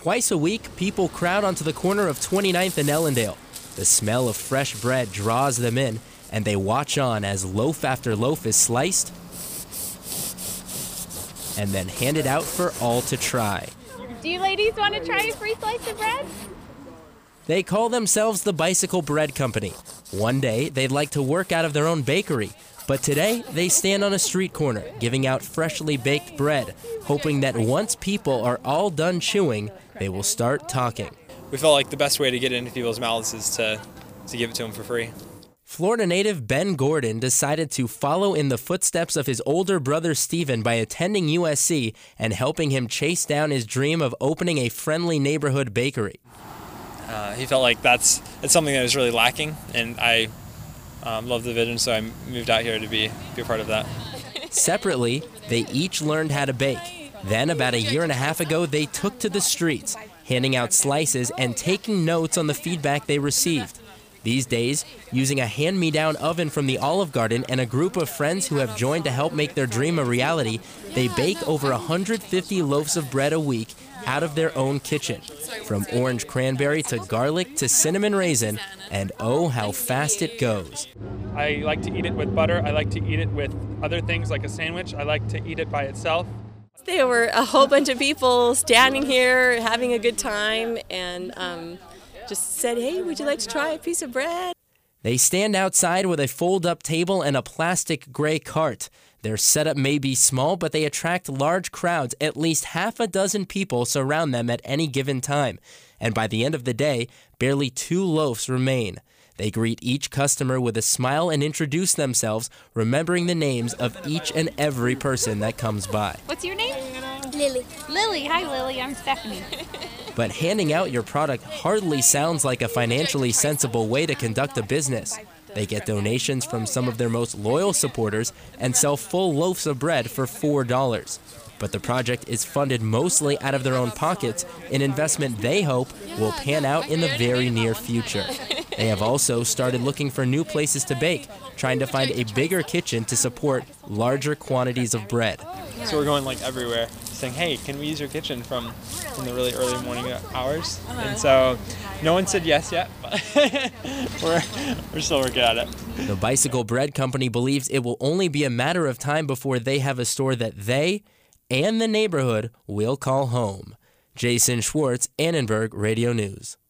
Twice a week, people crowd onto the corner of 29th and Ellendale. The smell of fresh bread draws them in, and they watch on as loaf after loaf is sliced and then handed out for all to try. Do you ladies want to try a free slice of bread? They call themselves the Bicycle Bread Company. One day, they'd like to work out of their own bakery, but today they stand on a street corner giving out freshly baked bread, hoping that once people are all done chewing, they will start talking. We felt like the best way to get it into people's mouths is to, to give it to them for free. Florida native Ben Gordon decided to follow in the footsteps of his older brother Stephen by attending USC and helping him chase down his dream of opening a friendly neighborhood bakery. Uh, he felt like that's, that's something that was really lacking, and I um, love the vision, so I moved out here to be, be a part of that. Separately, they each learned how to bake. Then, about a year and a half ago, they took to the streets, handing out slices and taking notes on the feedback they received. These days, using a hand me down oven from the Olive Garden and a group of friends who have joined to help make their dream a reality, they bake over 150 loaves of bread a week out of their own kitchen. From orange cranberry to garlic to cinnamon raisin, and oh, how fast it goes. I like to eat it with butter. I like to eat it with other things like a sandwich. I like to eat it by itself. There were a whole bunch of people standing here having a good time, and um, just said, Hey, would you like to try a piece of bread? They stand outside with a fold up table and a plastic gray cart. Their setup may be small, but they attract large crowds. At least half a dozen people surround them at any given time. And by the end of the day, barely two loaves remain. They greet each customer with a smile and introduce themselves, remembering the names of each and every person that comes by. What's your name? Lily. Lily. Hi, Lily. I'm Stephanie. But handing out your product hardly sounds like a financially sensible way to conduct a business. They get donations from some of their most loyal supporters and sell full loaves of bread for $4. But the project is funded mostly out of their own pockets, an investment they hope will pan out in the very near future. They have also started looking for new places to bake, trying to find a bigger kitchen to support larger quantities of bread. So we're going like everywhere, saying, "Hey, can we use your kitchen from in the really early morning hours?" And so, no one said yes yet, but we're we're still working at it. The Bicycle Bread Company believes it will only be a matter of time before they have a store that they and the neighborhood will call home. Jason Schwartz, Annenberg Radio News.